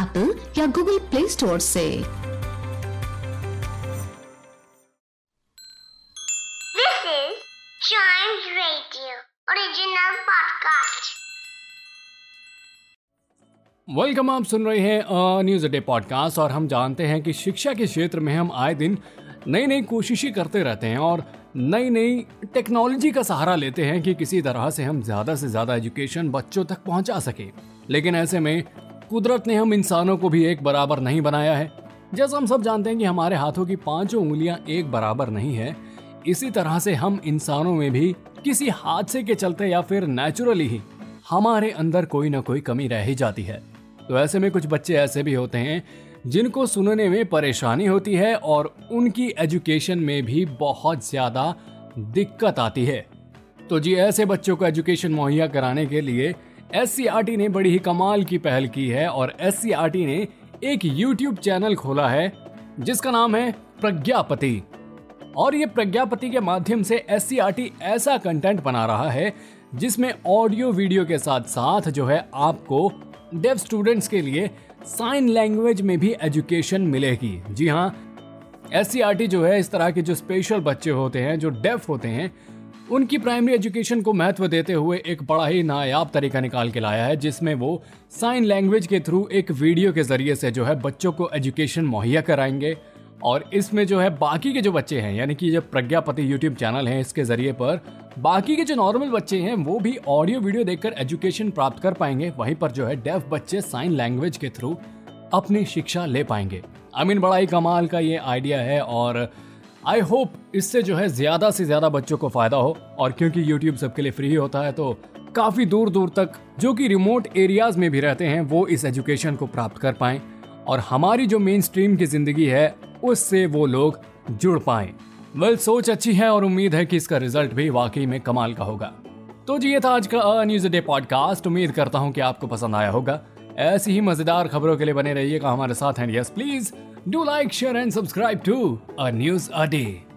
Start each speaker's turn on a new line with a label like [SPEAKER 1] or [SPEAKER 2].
[SPEAKER 1] Apple या Google Play Store से.
[SPEAKER 2] Welcome आप सुन रहे हैं न्यूज़ डे पॉडकास्ट और हम जानते हैं कि शिक्षा के क्षेत्र में हम आए दिन नई नई कोशिशें करते रहते हैं और नई नई टेक्नोलॉजी का सहारा लेते हैं कि किसी तरह से हम ज़्यादा से ज़्यादा एजुकेशन बच्चों तक पहुँचा सके लेकिन ऐसे में कुदरत ने हम इंसानों को भी एक बराबर नहीं बनाया है। जैसा हम सब जानते हैं कि हमारे हाथों की पाँचों उंगलियाँ एक बराबर नहीं है, इसी तरह से हम इंसानों में भी किसी हादसे के चलते या फिर नेचुरली ही हमारे अंदर कोई ना कोई कमी रह ही जाती है। तो ऐसे में कुछ बच्चे ऐसे भी होते हैं, जिनको सुनने में परेशानी होती है और उनकी एजुकेशन में भी बहुत ज़्यादा दिक्कत आती है। तो जी, ऐसे बच्चों को एजुकेशन मुहैया कराने के लिए एस ने बड़ी ही कमाल की पहल की है और एस ने एक यूट्यूब चैनल खोला है, जिसका नाम है प्रज्ञापति। और ये प्रज्ञापति के माध्यम से एस ऐसा कंटेंट बना रहा है, जिसमें ऑडियो वीडियो के साथ साथ जो है आपको डेफ स्टूडेंट्स के लिए साइन लैंग्वेज में भी एजुकेशन मिलेगी। जी हाँ एस जो है इस तरह के जो स्पेशल बच्चे होते हैं, जो डेफ होते हैं उनकी प्राइमरी एजुकेशन को महत्व देते हुए एक बड़ा ही नायाब तरीका निकाल के लाया है, जिसमें वो साइन लैंग्वेज के थ्रू एक वीडियो के ज़रिए से जो है बच्चों को एजुकेशन मुहैया कराएँगे। और इसमें जो है बाकी के जो बच्चे हैं, यानी कि जो प्रज्ञापति यूट्यूब चैनल है, इसके ज़रिए पर बाकी के जो नॉर्मल बच्चे हैं, वो भी ऑडियो वीडियो देखकर एजुकेशन प्राप्त कर पाएँगे। वहीं पर जो है डेफ बच्चे साइन लैंग्वेज के थ्रू अपनी शिक्षा ले पाएँगे। आई मीन बड़ा ही कमाल का ये आइडिया है और आई होप इससे जो है ज़्यादा से ज़्यादा बच्चों को फ़ायदा हो और क्योंकि यूट्यूब सबके लिए फ्री होता है तो काफ़ी दूर दूर तक जो कि रिमोट एरियाज़ में भी रहते हैं, वो इस एजुकेशन को प्राप्त कर पाए और हमारी जो मेन स्ट्रीम की ज़िंदगी है, उससे वो लोग जुड़ पाए। वेल सोच अच्छी है और उम्मीद है कि इसका रिज़ल्ट भी वाकई में कमाल का होगा। तो जी, ये था आज का न्यूज़ डे पॉडकास्ट उम्मीद करता हूँ कि आपको पसंद आया होगा। ऐसी ही मज़ेदार खबरों के लिए बने रहिएगा हमारे साथ and yes please do like share and subscribe to a news a day